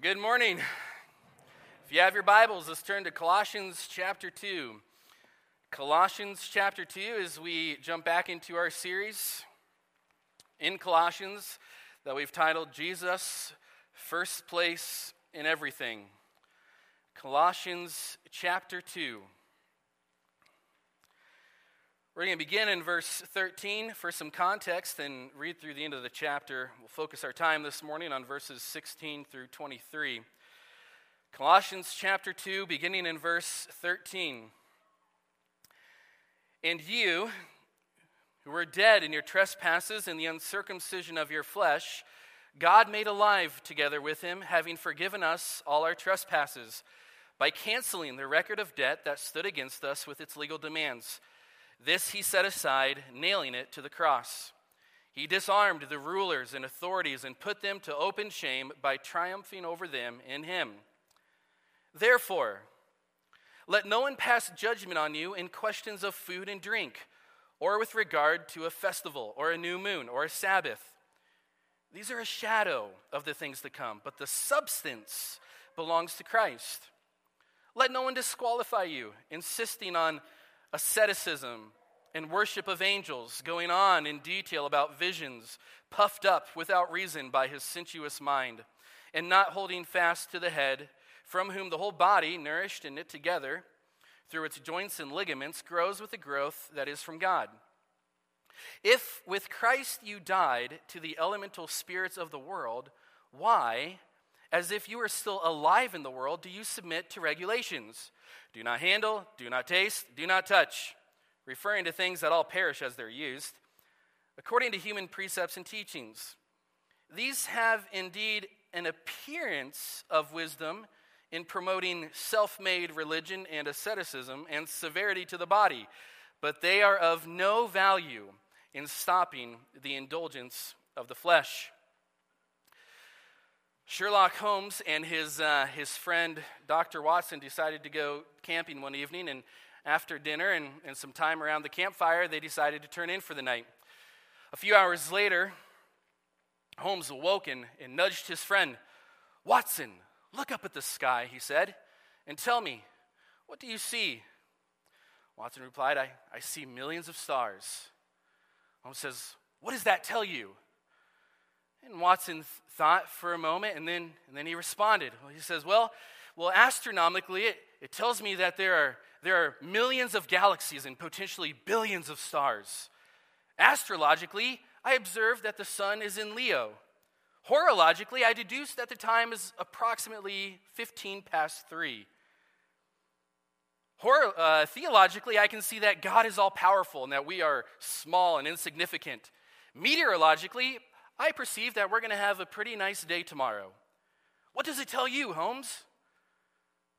Well, good morning. If you have your Bibles, let's turn to Colossians chapter 2. Colossians chapter 2, as we jump back into our series in Colossians that we've titled Jesus, First Place in Everything. Colossians chapter 2. We're going to begin in verse 13 for some context and read through the end of the chapter. We'll focus our time this morning on verses 16 through 23. Colossians chapter 2, beginning in verse 13. And you, who were dead in your trespasses and the uncircumcision of your flesh, God made alive together with him, having forgiven us all our trespasses, by canceling the record of debt that stood against us with its legal demands this he set aside, nailing it to the cross. He disarmed the rulers and authorities and put them to open shame by triumphing over them in him. Therefore, let no one pass judgment on you in questions of food and drink, or with regard to a festival, or a new moon, or a Sabbath. These are a shadow of the things to come, but the substance belongs to Christ. Let no one disqualify you, insisting on asceticism, and worship of angels, going on in detail about visions, puffed up without reason by his sensuous mind, and not holding fast to the head, from whom the whole body, nourished and knit together through its joints and ligaments, grows with the growth that is from God. If with Christ you died to the elemental spirits of the world, why, as if you were still alive in the world, do you submit to regulations? Do not handle, do not taste, do not touch, referring to things that all perish as they're used, according to human precepts and teachings. These have indeed an appearance of wisdom in promoting self made religion and asceticism and severity to the body, but they are of no value in stopping the indulgence of the flesh. Sherlock Holmes and his, uh, his friend Dr. Watson decided to go camping one evening, and after dinner and, and some time around the campfire, they decided to turn in for the night. A few hours later, Holmes awoke and, and nudged his friend. Watson, look up at the sky, he said, and tell me, what do you see? Watson replied, I, I see millions of stars. Holmes says, What does that tell you? And Watson thought for a moment, and then, and then he responded. Well, he says, Well, well astronomically, it, it tells me that there are, there are millions of galaxies and potentially billions of stars. Astrologically, I observe that the sun is in Leo. Horologically, I deduce that the time is approximately 15 past 3. Hor- uh, theologically, I can see that God is all powerful and that we are small and insignificant. Meteorologically, I perceive that we're going to have a pretty nice day tomorrow. What does it tell you, Holmes?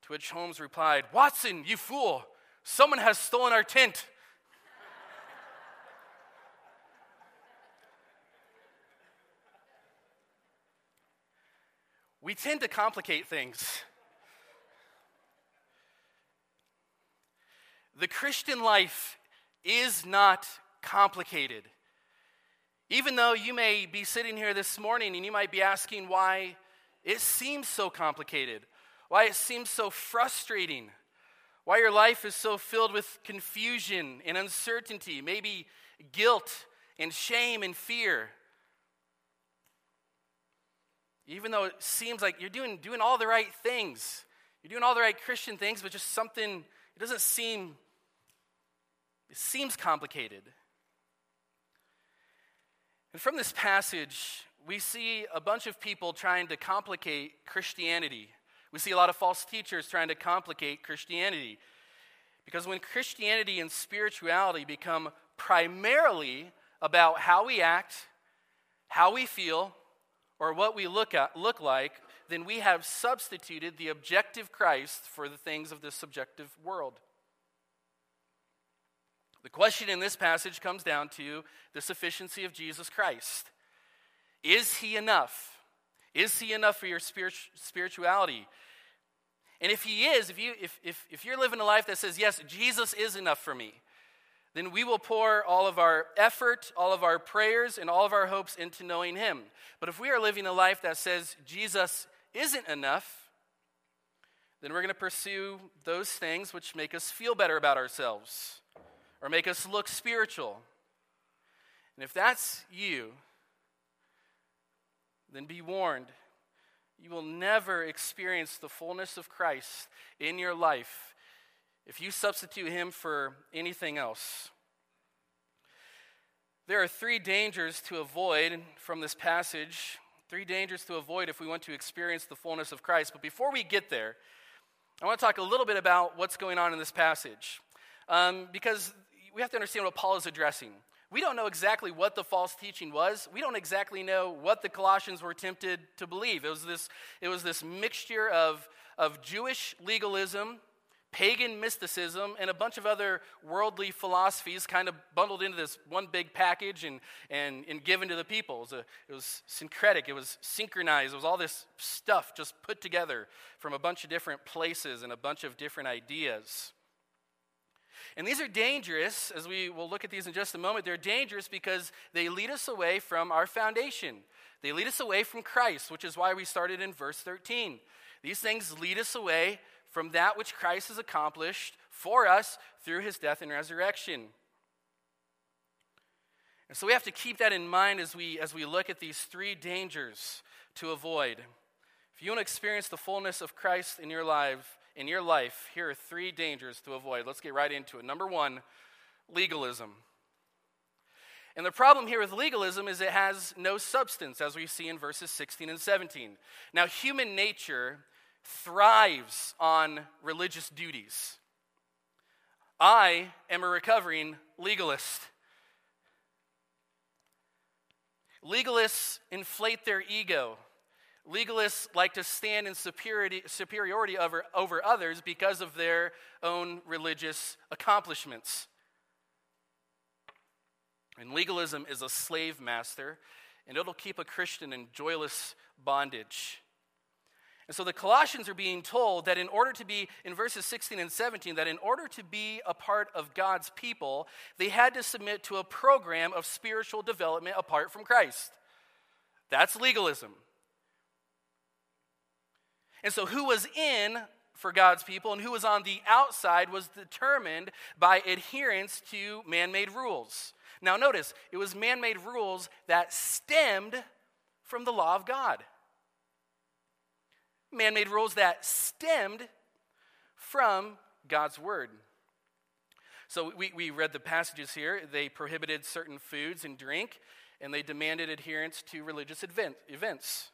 To which Holmes replied, Watson, you fool, someone has stolen our tent. we tend to complicate things. The Christian life is not complicated. Even though you may be sitting here this morning and you might be asking why it seems so complicated, why it seems so frustrating, why your life is so filled with confusion and uncertainty, maybe guilt and shame and fear. Even though it seems like you're doing, doing all the right things, you're doing all the right Christian things, but just something, it doesn't seem, it seems complicated. And from this passage, we see a bunch of people trying to complicate Christianity. We see a lot of false teachers trying to complicate Christianity. Because when Christianity and spirituality become primarily about how we act, how we feel, or what we look, at, look like, then we have substituted the objective Christ for the things of this subjective world. The question in this passage comes down to the sufficiency of Jesus Christ. Is he enough? Is he enough for your spirituality? And if he is, if, you, if, if, if you're living a life that says, yes, Jesus is enough for me, then we will pour all of our effort, all of our prayers, and all of our hopes into knowing him. But if we are living a life that says, Jesus isn't enough, then we're going to pursue those things which make us feel better about ourselves or make us look spiritual. And if that's you, then be warned. You will never experience the fullness of Christ in your life if you substitute him for anything else. There are three dangers to avoid from this passage, three dangers to avoid if we want to experience the fullness of Christ. But before we get there, I want to talk a little bit about what's going on in this passage. Um, because we have to understand what Paul is addressing. We don't know exactly what the false teaching was. We don't exactly know what the Colossians were tempted to believe. It was this, it was this mixture of, of Jewish legalism, pagan mysticism, and a bunch of other worldly philosophies kind of bundled into this one big package and, and, and given to the people. It was, a, it was syncretic, it was synchronized, it was all this stuff just put together from a bunch of different places and a bunch of different ideas. And these are dangerous, as we will look at these in just a moment. They're dangerous because they lead us away from our foundation. They lead us away from Christ, which is why we started in verse 13. These things lead us away from that which Christ has accomplished for us through his death and resurrection. And so we have to keep that in mind as we, as we look at these three dangers to avoid. If you want to experience the fullness of Christ in your life, in your life, here are three dangers to avoid. Let's get right into it. Number one, legalism. And the problem here with legalism is it has no substance, as we see in verses 16 and 17. Now, human nature thrives on religious duties. I am a recovering legalist. Legalists inflate their ego. Legalists like to stand in superiority, over others because of their own religious accomplishments. And legalism is a slave master, and it'll keep a Christian in joyless bondage. And so the Colossians are being told that in order to be, in verses 16 and 17, that in order to be a part of God's people, they had to submit to a program of spiritual development apart from Christ. That's legalism. And so, who was in for God's people and who was on the outside was determined by adherence to man made rules. Now, notice, it was man made rules that stemmed from the law of God man made rules that stemmed from God's word. So we, we read the passages here. They prohibited certain foods and drink, and they demanded adherence to religious event, events.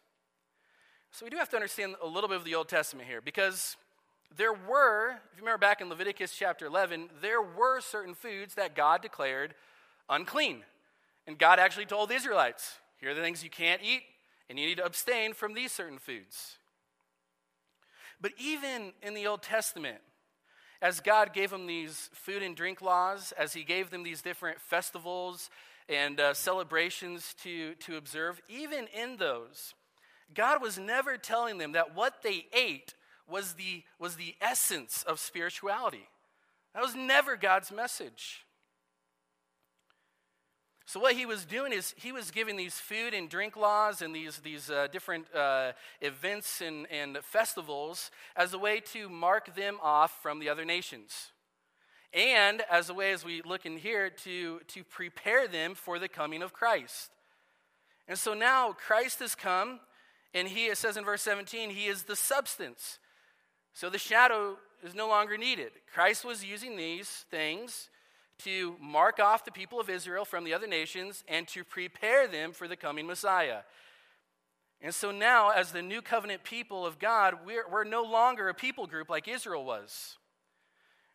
So we do have to understand a little bit of the Old Testament here because there were, if you remember back in Leviticus chapter 11, there were certain foods that God declared unclean. And God actually told the Israelites, here are the things you can't eat, and you need to abstain from these certain foods. But even in the Old Testament, as God gave them these food and drink laws, as He gave them these different festivals and uh, celebrations to, to observe, even in those, God was never telling them that what they ate was the, was the essence of spirituality. That was never God's message. So, what he was doing is he was giving these food and drink laws and these, these uh, different uh, events and, and festivals as a way to mark them off from the other nations. And as a way, as we look in here, to, to prepare them for the coming of Christ. And so now Christ has come, and he, it says in verse 17, he is the substance. So the shadow is no longer needed. Christ was using these things to mark off the people of Israel from the other nations and to prepare them for the coming Messiah. And so now, as the new covenant people of God, we're, we're no longer a people group like Israel was.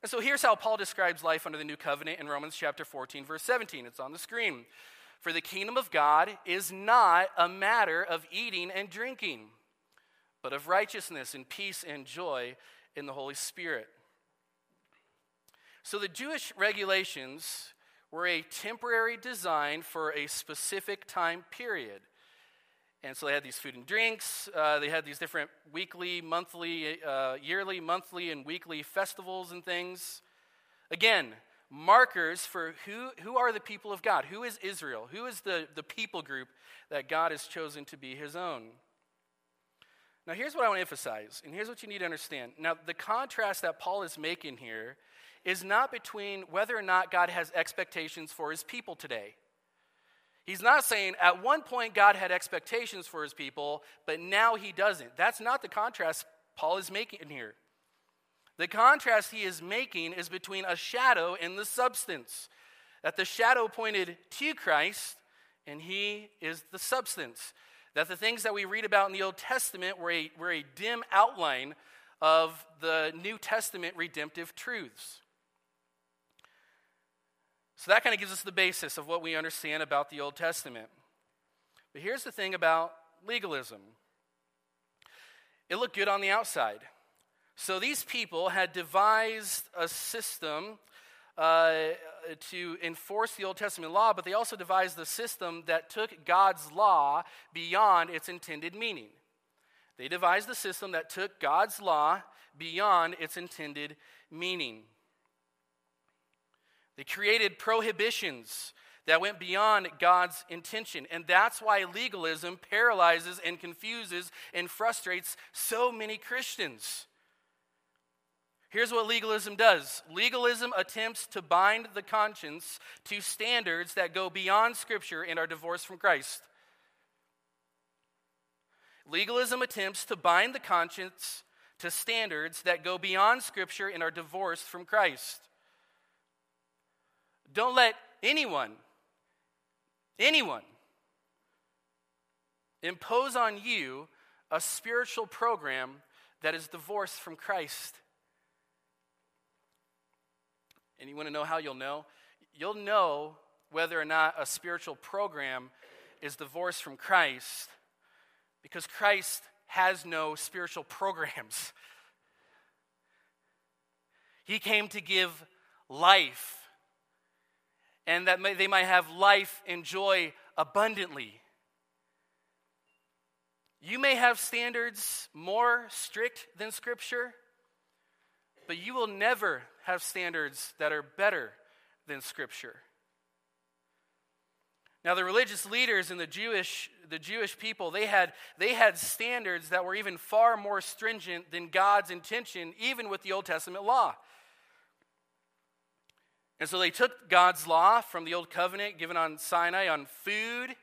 And so here's how Paul describes life under the new covenant in Romans chapter 14, verse 17. It's on the screen. For the kingdom of God is not a matter of eating and drinking, but of righteousness and peace and joy in the Holy Spirit. So the Jewish regulations were a temporary design for a specific time period. And so they had these food and drinks. Uh, they had these different weekly, monthly, uh, yearly, monthly, and weekly festivals and things. Again, markers for who, who are the people of God? Who is Israel? Who is the, the people group that God has chosen to be his own? Now, here's what I want to emphasize, and here's what you need to understand. Now, the contrast that Paul is making here is not between whether or not God has expectations for his people today. He's not saying at one point God had expectations for his people, but now he doesn't. That's not the contrast Paul is making here. The contrast he is making is between a shadow and the substance. That the shadow pointed to Christ, and he is the substance that the things that we read about in the Old Testament were a, were a dim outline of the New Testament redemptive truths. So that kind of gives us the basis of what we understand about the Old Testament. But here's the thing about legalism it looked good on the outside. So these people had devised a system uh, to enforce the Old Testament law, but they also devised the system that took God's law beyond its intended meaning. They devised the system that took God's law beyond its intended meaning. They created prohibitions that went beyond God's intention. And that's why legalism paralyzes and confuses and frustrates so many Christians. Here's what legalism does legalism attempts to bind the conscience to standards that go beyond Scripture and are divorced from Christ. Legalism attempts to bind the conscience to standards that go beyond Scripture and are divorced from Christ. Don't let anyone, anyone, impose on you a spiritual program that is divorced from Christ. And you want to know how you'll know? You'll know whether or not a spiritual program is divorced from Christ because Christ has no spiritual programs. He came to give life, and that they might have life and joy abundantly. You may have standards more strict than Scripture, but you will never have standards that are better than Scripture. Now, the religious leaders and the Jewish, the Jewish people, they had, they had standards that were even far more stringent than God's intention, even with the Old Testament law. And so they took God's law from the Old Covenant given on Sinai on food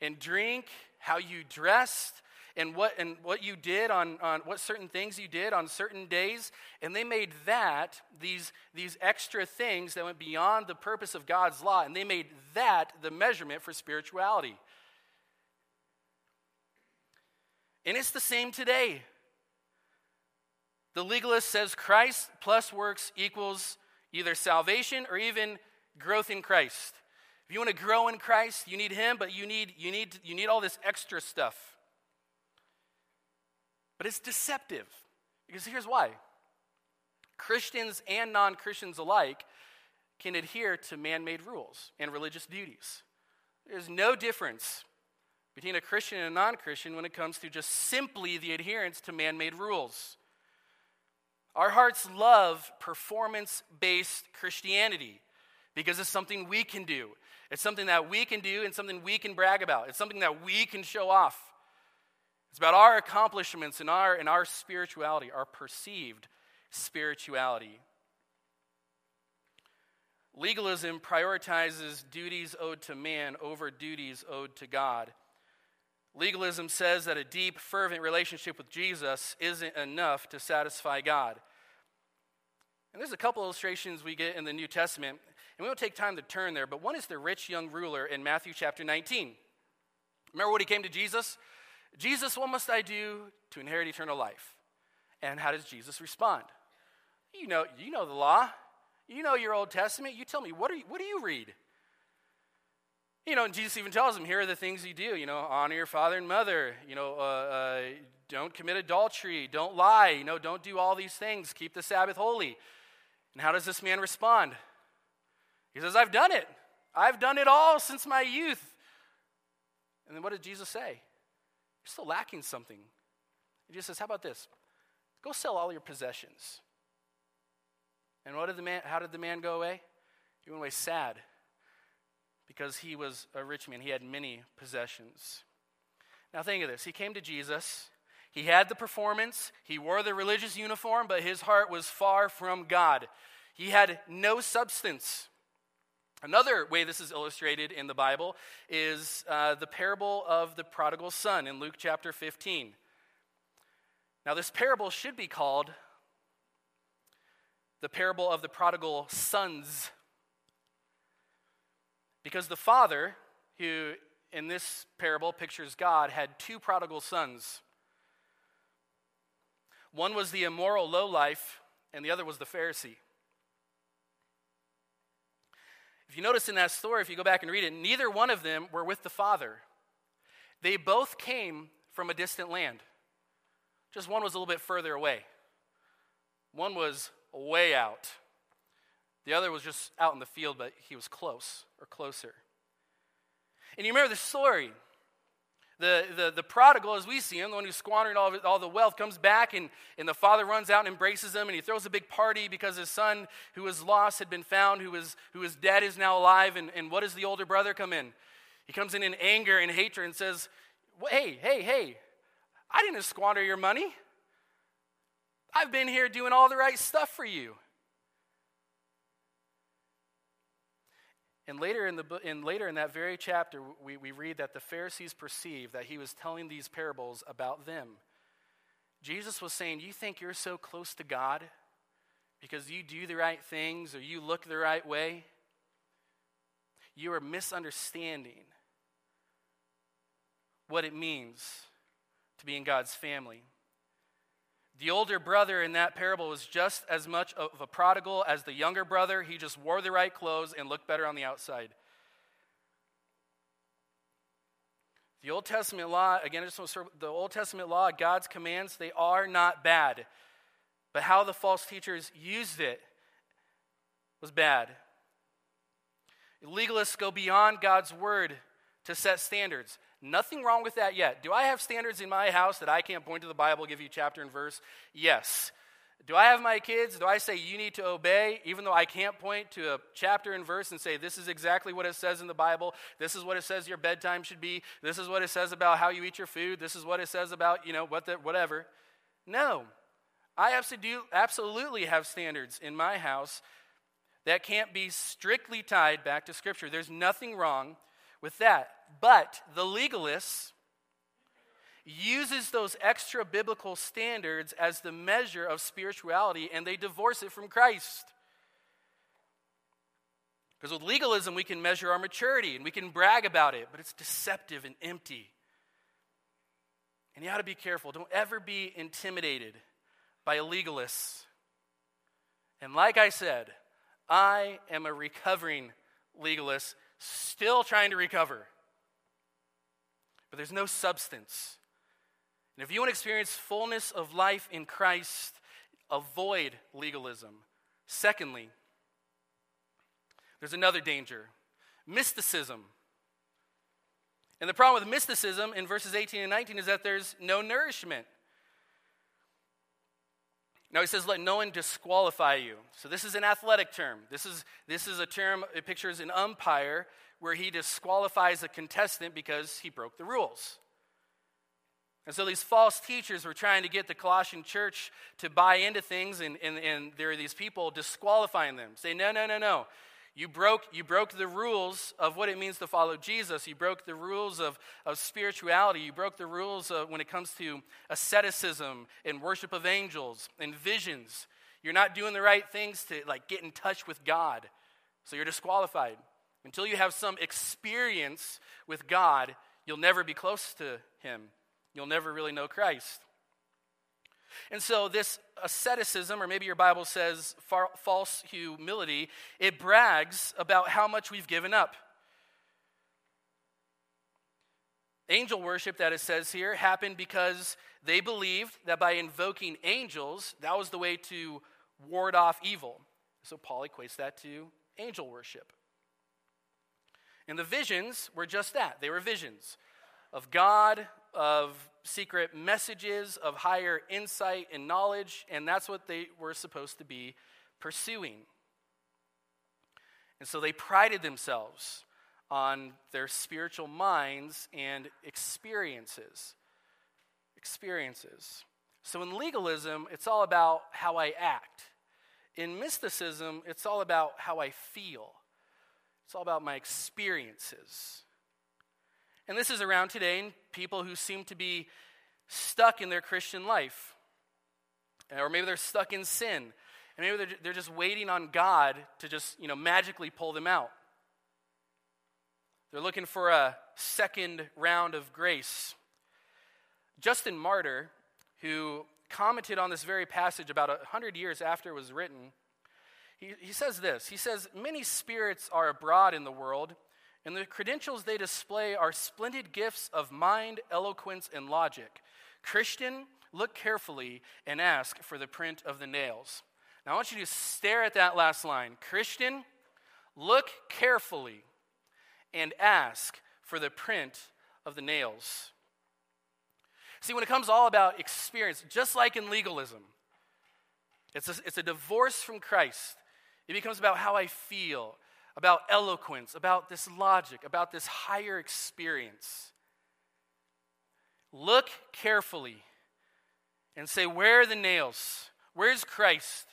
and drink, how you dressed, and what, and what you did on, on what certain things you did on certain days. And they made that, these, these extra things that went beyond the purpose of God's law, and they made that the measurement for spirituality. And it's the same today. The legalist says Christ plus works equals either salvation or even growth in Christ. If you want to grow in Christ, you need Him, but you need, you need, you need all this extra stuff. But it's deceptive. Because here's why Christians and non Christians alike can adhere to man made rules and religious duties. There's no difference between a Christian and a non Christian when it comes to just simply the adherence to man made rules. Our hearts love performance based Christianity because it's something we can do. It's something that we can do and something we can brag about. It's something that we can show off. It's about our accomplishments and our, and our spirituality, our perceived spirituality. Legalism prioritizes duties owed to man over duties owed to God. Legalism says that a deep, fervent relationship with Jesus isn't enough to satisfy God. And there's a couple illustrations we get in the New Testament, and we won't take time to turn there, but one is the rich young ruler in Matthew chapter 19. Remember what he came to Jesus? Jesus, what must I do to inherit eternal life? And how does Jesus respond? You know, you know the law. You know your Old Testament. You tell me, what, are you, what do you read? You know, and Jesus even tells him, here are the things you do. You know, honor your father and mother. You know, uh, uh, don't commit adultery. Don't lie. You know, don't do all these things. Keep the Sabbath holy. And how does this man respond? He says, I've done it. I've done it all since my youth. And then what did Jesus say? You're still lacking something. He just says, How about this? Go sell all your possessions. And what did the man, how did the man go away? He went away sad because he was a rich man. He had many possessions. Now, think of this. He came to Jesus. He had the performance, he wore the religious uniform, but his heart was far from God. He had no substance. Another way this is illustrated in the Bible is uh, the parable of the prodigal son in Luke chapter 15. Now, this parable should be called the parable of the prodigal sons. Because the father, who in this parable pictures God, had two prodigal sons. One was the immoral lowlife, and the other was the Pharisee. If you notice in that story, if you go back and read it, neither one of them were with the Father. They both came from a distant land. Just one was a little bit further away. One was way out. The other was just out in the field, but he was close or closer. And you remember the story. The, the, the prodigal, as we see him, the one who squandered all, all the wealth, comes back and, and the father runs out and embraces him and he throws a big party because his son who was lost had been found, who was, who was dead is now alive. And, and what does the older brother come in? He comes in in anger and hatred and says, Hey, hey, hey, I didn't squander your money. I've been here doing all the right stuff for you. And later in, the, later in that very chapter, we, we read that the Pharisees perceived that he was telling these parables about them. Jesus was saying, You think you're so close to God because you do the right things or you look the right way? You are misunderstanding what it means to be in God's family. The older brother in that parable was just as much of a prodigal as the younger brother. He just wore the right clothes and looked better on the outside. The Old Testament law, again, I just the Old Testament law, God's commands, they are not bad. But how the false teachers used it was bad. Legalists go beyond God's word to set standards. Nothing wrong with that yet. Do I have standards in my house that I can't point to the Bible, give you chapter and verse? Yes. Do I have my kids? Do I say you need to obey, even though I can't point to a chapter and verse and say this is exactly what it says in the Bible? This is what it says your bedtime should be. This is what it says about how you eat your food. This is what it says about, you know, what the, whatever. No. I absolutely have standards in my house that can't be strictly tied back to Scripture. There's nothing wrong with that. But the legalist uses those extra biblical standards as the measure of spirituality and they divorce it from Christ. Because with legalism, we can measure our maturity and we can brag about it, but it's deceptive and empty. And you ought to be careful. Don't ever be intimidated by a legalist. And like I said, I am a recovering legalist, still trying to recover but there's no substance. And if you want to experience fullness of life in Christ, avoid legalism. Secondly, there's another danger mysticism. And the problem with mysticism in verses 18 and 19 is that there's no nourishment. Now he says, let no one disqualify you. So this is an athletic term. This is, this is a term, it pictures an umpire where he disqualifies a contestant because he broke the rules. And so these false teachers were trying to get the Colossian church to buy into things, and, and, and there are these people disqualifying them. Say, no, no, no, no. You broke, you broke the rules of what it means to follow Jesus. You broke the rules of, of spirituality. You broke the rules of, when it comes to asceticism and worship of angels and visions. You're not doing the right things to like get in touch with God. So you're disqualified. Until you have some experience with God, you'll never be close to Him. You'll never really know Christ. And so, this asceticism, or maybe your Bible says far, false humility, it brags about how much we've given up. Angel worship, that it says here, happened because they believed that by invoking angels, that was the way to ward off evil. So, Paul equates that to angel worship. And the visions were just that they were visions of God, of secret messages, of higher insight and knowledge, and that's what they were supposed to be pursuing. And so they prided themselves on their spiritual minds and experiences. experiences. So in legalism, it's all about how I act. In mysticism, it's all about how I feel. It's all about my experiences. And this is around today in people who seem to be stuck in their Christian life. Or maybe they're stuck in sin. And maybe they're, they're just waiting on God to just, you know, magically pull them out. They're looking for a second round of grace. Justin Martyr, who commented on this very passage about a hundred years after it was written, he, he says this. He says, Many spirits are abroad in the world, and the credentials they display are splendid gifts of mind, eloquence, and logic. Christian, look carefully and ask for the print of the nails. Now, I want you to stare at that last line. Christian, look carefully and ask for the print of the nails. See, when it comes all about experience, just like in legalism, it's a, it's a divorce from Christ. It becomes about how I feel, about eloquence, about this logic, about this higher experience. Look carefully and say, Where are the nails? Where's Christ?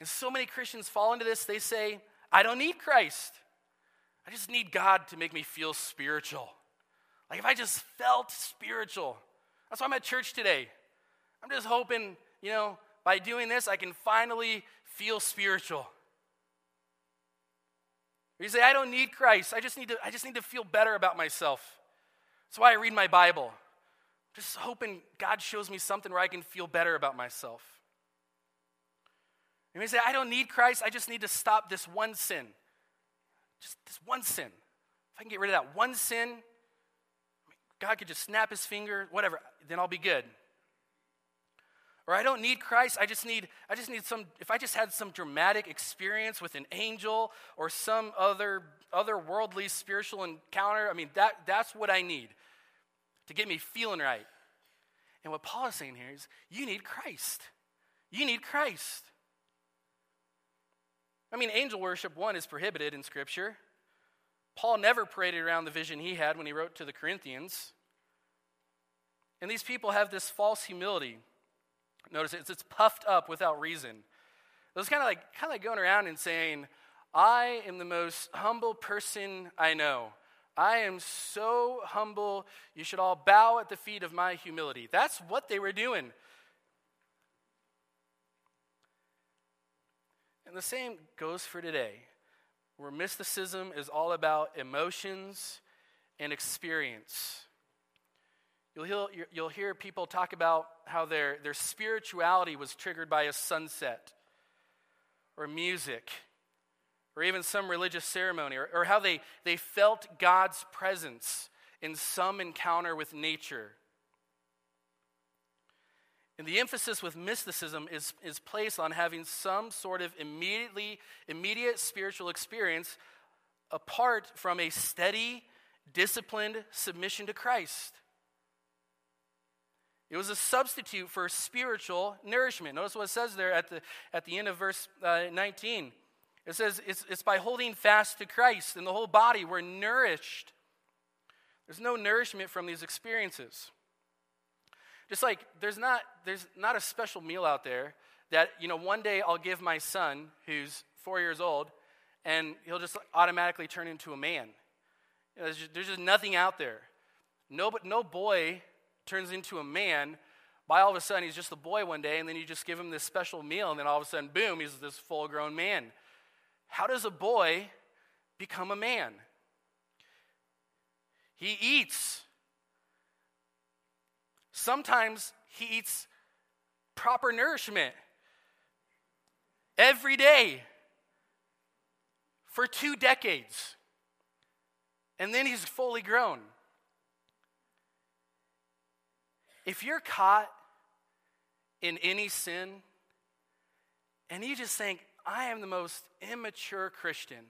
And so many Christians fall into this. They say, I don't need Christ. I just need God to make me feel spiritual. Like if I just felt spiritual. That's why I'm at church today. I'm just hoping, you know, by doing this, I can finally feel spiritual. You say, I don't need Christ. I just need to, I just need to feel better about myself. That's why I read my Bible. Just hoping God shows me something where I can feel better about myself. You may say, I don't need Christ. I just need to stop this one sin. Just this one sin. If I can get rid of that one sin, God could just snap his finger, whatever, then I'll be good. Or I don't need Christ. I just need, I just need some, if I just had some dramatic experience with an angel or some other otherworldly spiritual encounter, I mean, that, that's what I need to get me feeling right. And what Paul is saying here is you need Christ. You need Christ. I mean, angel worship, one, is prohibited in Scripture. Paul never paraded around the vision he had when he wrote to the Corinthians. And these people have this false humility. Notice it's, it's puffed up without reason. It's kind of like kind of like going around and saying, "I am the most humble person I know. I am so humble. You should all bow at the feet of my humility." That's what they were doing. And the same goes for today, where mysticism is all about emotions and experience. You'll hear, you'll hear people talk about how their, their spirituality was triggered by a sunset or music or even some religious ceremony or, or how they, they felt God's presence in some encounter with nature. And the emphasis with mysticism is, is placed on having some sort of immediately, immediate spiritual experience apart from a steady, disciplined submission to Christ. It was a substitute for spiritual nourishment. Notice what it says there at the, at the end of verse uh, 19. It says it's, it's by holding fast to Christ and the whole body we're nourished. There's no nourishment from these experiences. Just like there's not, there's not a special meal out there that, you know, one day I'll give my son who's four years old and he'll just automatically turn into a man. You know, there's, just, there's just nothing out there. No, no boy turns into a man. By all of a sudden, he's just a boy one day, and then you just give him this special meal, and then all of a sudden, boom, he's this full grown man. How does a boy become a man? He eats Sometimes he eats proper nourishment every day for two decades. And then he's fully grown. If you're caught in any sin and you just think, I am the most immature Christian,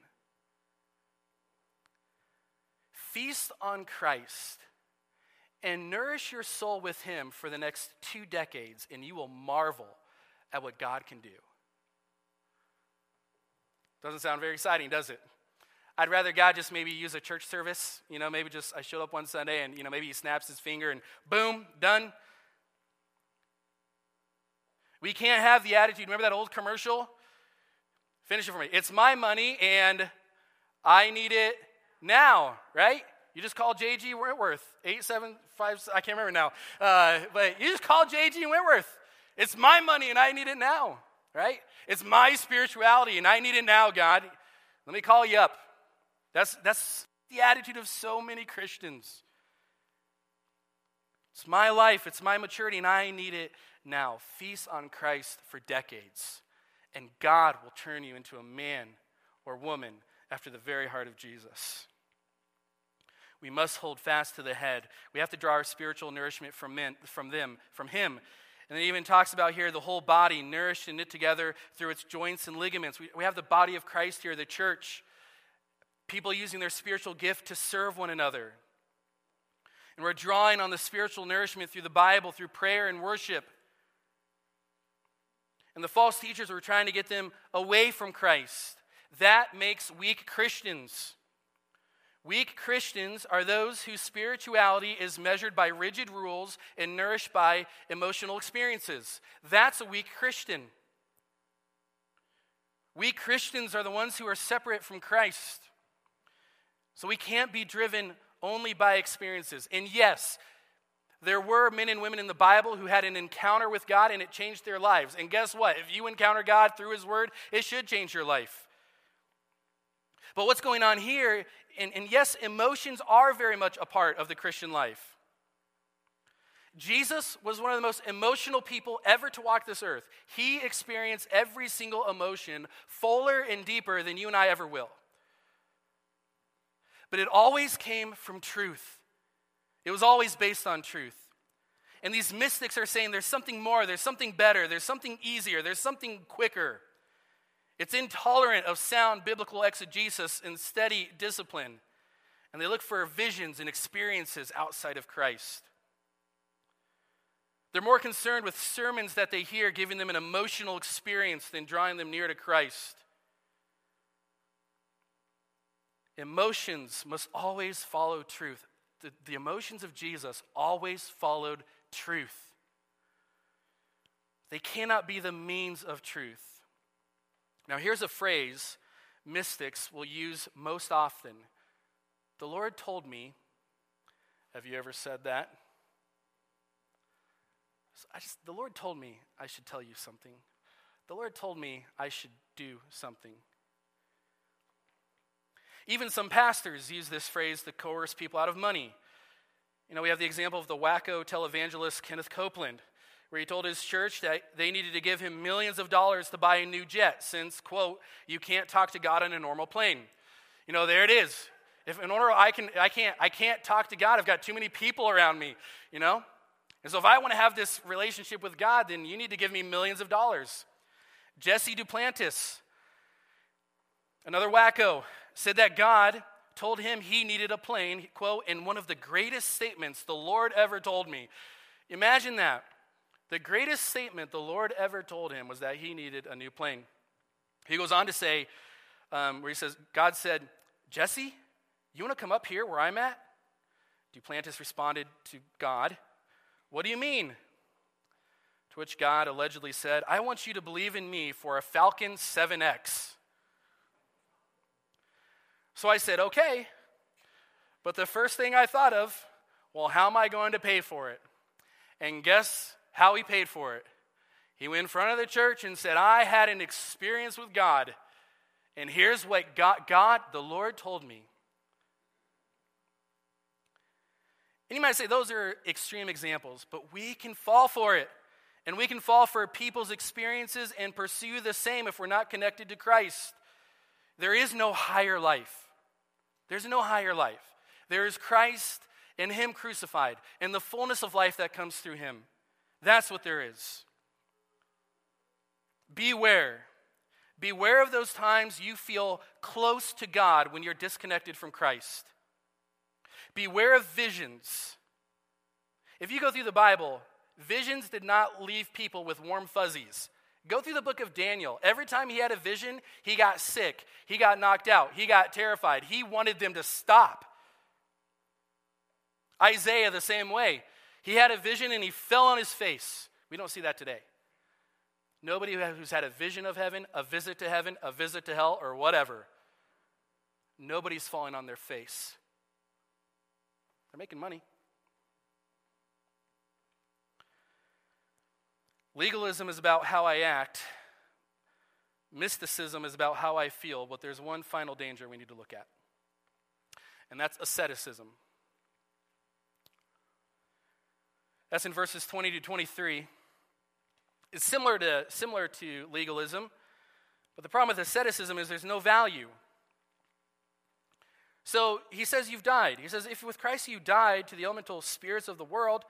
feast on Christ and nourish your soul with Him for the next two decades, and you will marvel at what God can do. Doesn't sound very exciting, does it? I'd rather God just maybe use a church service. You know, maybe just I showed up one Sunday and, you know, maybe He snaps His finger and boom, done. We can't have the attitude. Remember that old commercial? Finish it for me. It's my money and I need it now, right? You just call JG Wentworth, 875, I can't remember now. Uh, but you just call JG Wentworth. It's my money and I need it now, right? It's my spirituality and I need it now, God. Let me call you up. That's, that's the attitude of so many Christians. It's my life, it's my maturity, and I need it now. Feast on Christ for decades, and God will turn you into a man or woman after the very heart of Jesus. We must hold fast to the head. We have to draw our spiritual nourishment from, men, from them, from Him. And it even talks about here the whole body nourished and knit together through its joints and ligaments. We, we have the body of Christ here, the church, people using their spiritual gift to serve one another. And we're drawing on the spiritual nourishment through the Bible, through prayer and worship. And the false teachers were trying to get them away from Christ. That makes weak Christians. Weak Christians are those whose spirituality is measured by rigid rules and nourished by emotional experiences. That's a weak Christian. Weak Christians are the ones who are separate from Christ. So we can't be driven only by experiences. And yes, there were men and women in the Bible who had an encounter with God and it changed their lives. And guess what? If you encounter God through His Word, it should change your life. But what's going on here, and, and yes, emotions are very much a part of the Christian life. Jesus was one of the most emotional people ever to walk this earth. He experienced every single emotion fuller and deeper than you and I ever will. But it always came from truth, it was always based on truth. And these mystics are saying there's something more, there's something better, there's something easier, there's something quicker. It's intolerant of sound biblical exegesis and steady discipline. And they look for visions and experiences outside of Christ. They're more concerned with sermons that they hear, giving them an emotional experience than drawing them near to Christ. Emotions must always follow truth. The, the emotions of Jesus always followed truth. They cannot be the means of truth. Now, here's a phrase mystics will use most often The Lord told me. Have you ever said that? Just, the Lord told me I should tell you something. The Lord told me I should do something. Even some pastors use this phrase to coerce people out of money. You know, we have the example of the wacko televangelist Kenneth Copeland where he told his church that they needed to give him millions of dollars to buy a new jet since, quote, you can't talk to God on a normal plane. You know, there it is. If in order I can I can't I can't talk to God, I've got too many people around me, you know? And so if I want to have this relationship with God, then you need to give me millions of dollars. Jesse Duplantis, another wacko, said that God told him he needed a plane, quote, in one of the greatest statements the Lord ever told me. Imagine that. The greatest statement the Lord ever told him was that he needed a new plane. He goes on to say, um, where he says, God said, Jesse, you want to come up here where I'm at? Duplantis responded to God, What do you mean? To which God allegedly said, I want you to believe in me for a Falcon 7X. So I said, Okay. But the first thing I thought of, well, how am I going to pay for it? And guess how he paid for it. He went in front of the church and said, I had an experience with God, and here's what God, God the Lord, told me. And you might say those are extreme examples, but we can fall for it. And we can fall for people's experiences and pursue the same if we're not connected to Christ. There is no higher life. There's no higher life. There is Christ and Him crucified and the fullness of life that comes through Him. That's what there is. Beware. Beware of those times you feel close to God when you're disconnected from Christ. Beware of visions. If you go through the Bible, visions did not leave people with warm fuzzies. Go through the book of Daniel. Every time he had a vision, he got sick, he got knocked out, he got terrified. He wanted them to stop. Isaiah, the same way. He had a vision and he fell on his face. We don't see that today. Nobody who's had a vision of heaven, a visit to heaven, a visit to hell, or whatever. Nobody's falling on their face. They're making money. Legalism is about how I act. Mysticism is about how I feel, but there's one final danger we need to look at, and that's asceticism. That's in verses 20 to 23. It's similar to, similar to legalism, but the problem with asceticism is there's no value. So he says you've died. He says, if with Christ you died to the elemental spirits of the world,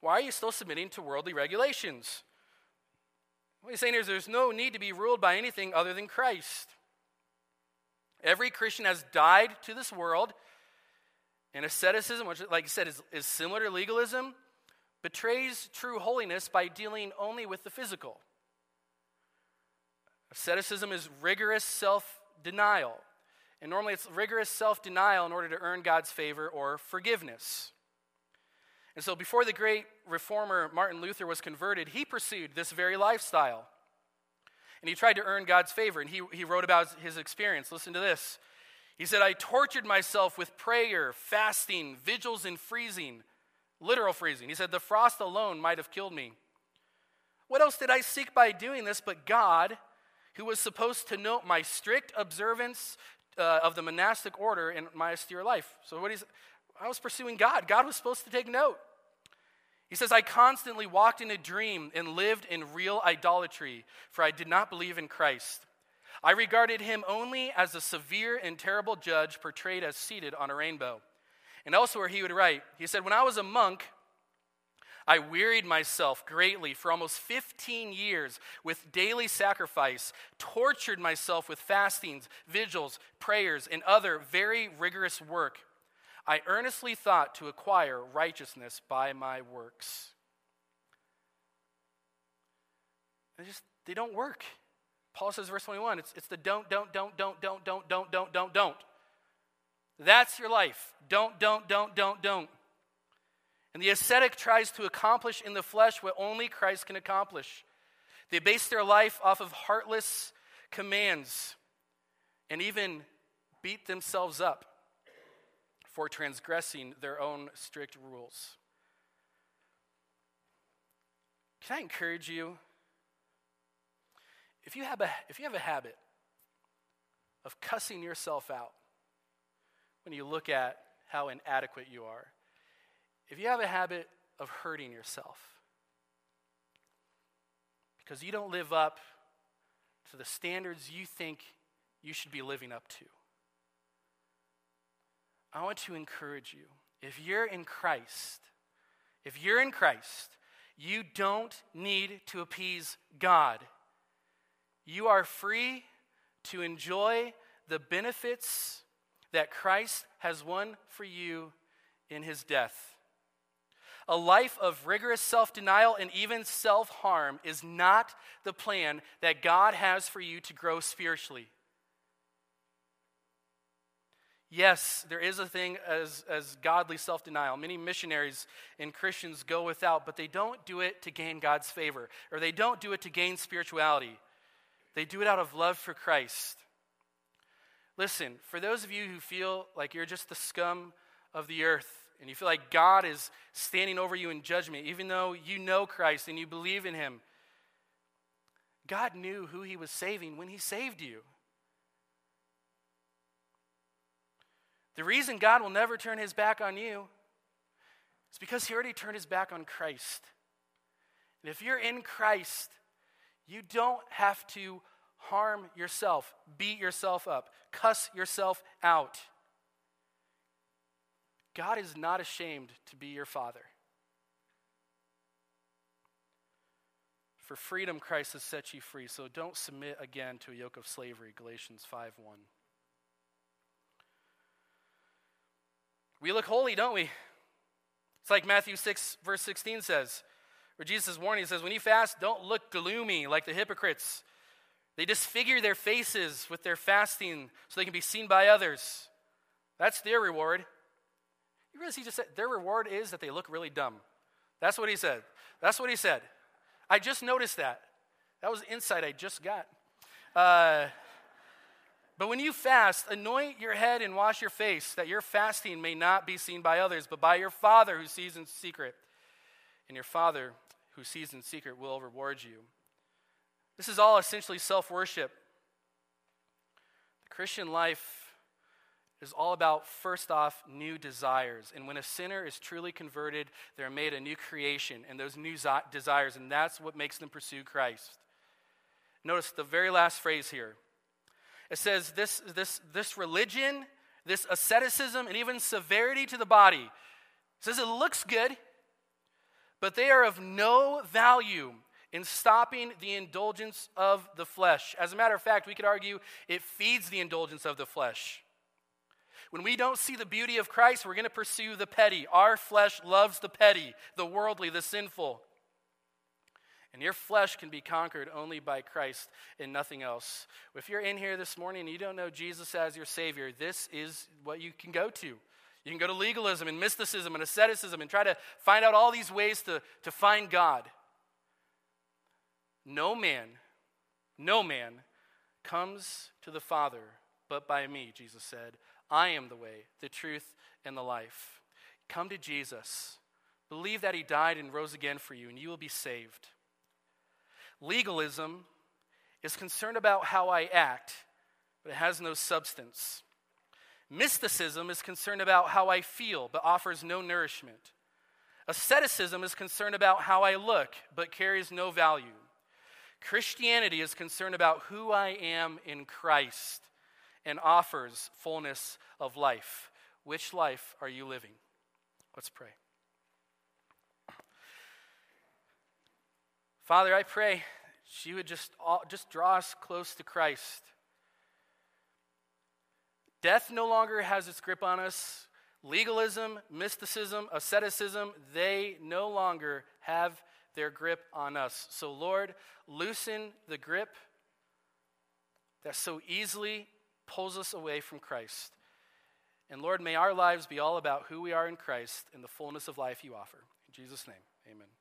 why are you still submitting to worldly regulations? What he's saying is there's no need to be ruled by anything other than Christ. Every Christian has died to this world, and asceticism, which, like I said, is, is similar to legalism, betrays true holiness by dealing only with the physical. Asceticism is rigorous self denial. And normally it's rigorous self denial in order to earn God's favor or forgiveness. And so before the great reformer Martin Luther was converted, he pursued this very lifestyle. And he tried to earn God's favor. And he, he wrote about his experience. Listen to this. He said, I tortured myself with prayer, fasting, vigils, and freezing. Literal freezing. He said, The frost alone might have killed me. What else did I seek by doing this but God, who was supposed to note my strict observance uh, of the monastic order in my austere life? So, what he's, I was pursuing God. God was supposed to take note. He says, I constantly walked in a dream and lived in real idolatry, for I did not believe in Christ. I regarded him only as a severe and terrible judge portrayed as seated on a rainbow. And elsewhere he would write, he said, When I was a monk, I wearied myself greatly for almost 15 years with daily sacrifice, tortured myself with fastings, vigils, prayers, and other very rigorous work. I earnestly thought to acquire righteousness by my works. They just they don't work. Paul says, verse 21, it's, it's the don't, don't, don't, don't, don't, don't, don't, don't, don't, don't. That's your life. Don't, don't, don't, don't, don't. And the ascetic tries to accomplish in the flesh what only Christ can accomplish. They base their life off of heartless commands and even beat themselves up for transgressing their own strict rules. Can I encourage you? If you have a, if you have a habit of cussing yourself out, when you look at how inadequate you are. If you have a habit of hurting yourself because you don't live up to the standards you think you should be living up to, I want to encourage you. If you're in Christ, if you're in Christ, you don't need to appease God. You are free to enjoy the benefits that Christ has won for you in his death. A life of rigorous self denial and even self harm is not the plan that God has for you to grow spiritually. Yes, there is a thing as, as godly self denial. Many missionaries and Christians go without, but they don't do it to gain God's favor, or they don't do it to gain spirituality. They do it out of love for Christ. Listen, for those of you who feel like you're just the scum of the earth and you feel like God is standing over you in judgment, even though you know Christ and you believe in Him, God knew who He was saving when He saved you. The reason God will never turn His back on you is because He already turned His back on Christ. And if you're in Christ, you don't have to harm yourself, beat yourself up, cuss yourself out. God is not ashamed to be your father. For freedom, Christ has set you free, so don't submit again to a yoke of slavery. Galatians 5 1. We look holy, don't we? It's like Matthew 6, verse 16 says, where Jesus is warning, he says, When you fast, don't look gloomy like the hypocrites they disfigure their faces with their fasting so they can be seen by others. That's their reward. You realize he just said their reward is that they look really dumb. That's what he said. That's what he said. I just noticed that. That was insight I just got. Uh, but when you fast, anoint your head and wash your face, that your fasting may not be seen by others, but by your Father who sees in secret. And your Father who sees in secret will reward you. This is all essentially self worship. The Christian life is all about, first off, new desires. And when a sinner is truly converted, they're made a new creation and those new desires, and that's what makes them pursue Christ. Notice the very last phrase here it says this, this, this religion, this asceticism, and even severity to the body says it looks good, but they are of no value in stopping the indulgence of the flesh. As a matter of fact, we could argue it feeds the indulgence of the flesh. When we don't see the beauty of Christ, we're going to pursue the petty. Our flesh loves the petty, the worldly, the sinful. And your flesh can be conquered only by Christ and nothing else. If you're in here this morning and you don't know Jesus as your Savior, this is what you can go to. You can go to legalism and mysticism and asceticism and try to find out all these ways to, to find God. No man, no man comes to the Father but by me, Jesus said. I am the way, the truth, and the life. Come to Jesus. Believe that he died and rose again for you, and you will be saved. Legalism is concerned about how I act, but it has no substance. Mysticism is concerned about how I feel, but offers no nourishment. Asceticism is concerned about how I look, but carries no value. Christianity is concerned about who I am in Christ and offers fullness of life. Which life are you living? Let's pray. Father, I pray she would just, just draw us close to Christ. Death no longer has its grip on us. Legalism, mysticism, asceticism, they no longer have their grip on us. So, Lord, loosen the grip that so easily pulls us away from Christ. And Lord, may our lives be all about who we are in Christ and the fullness of life you offer. In Jesus' name, amen.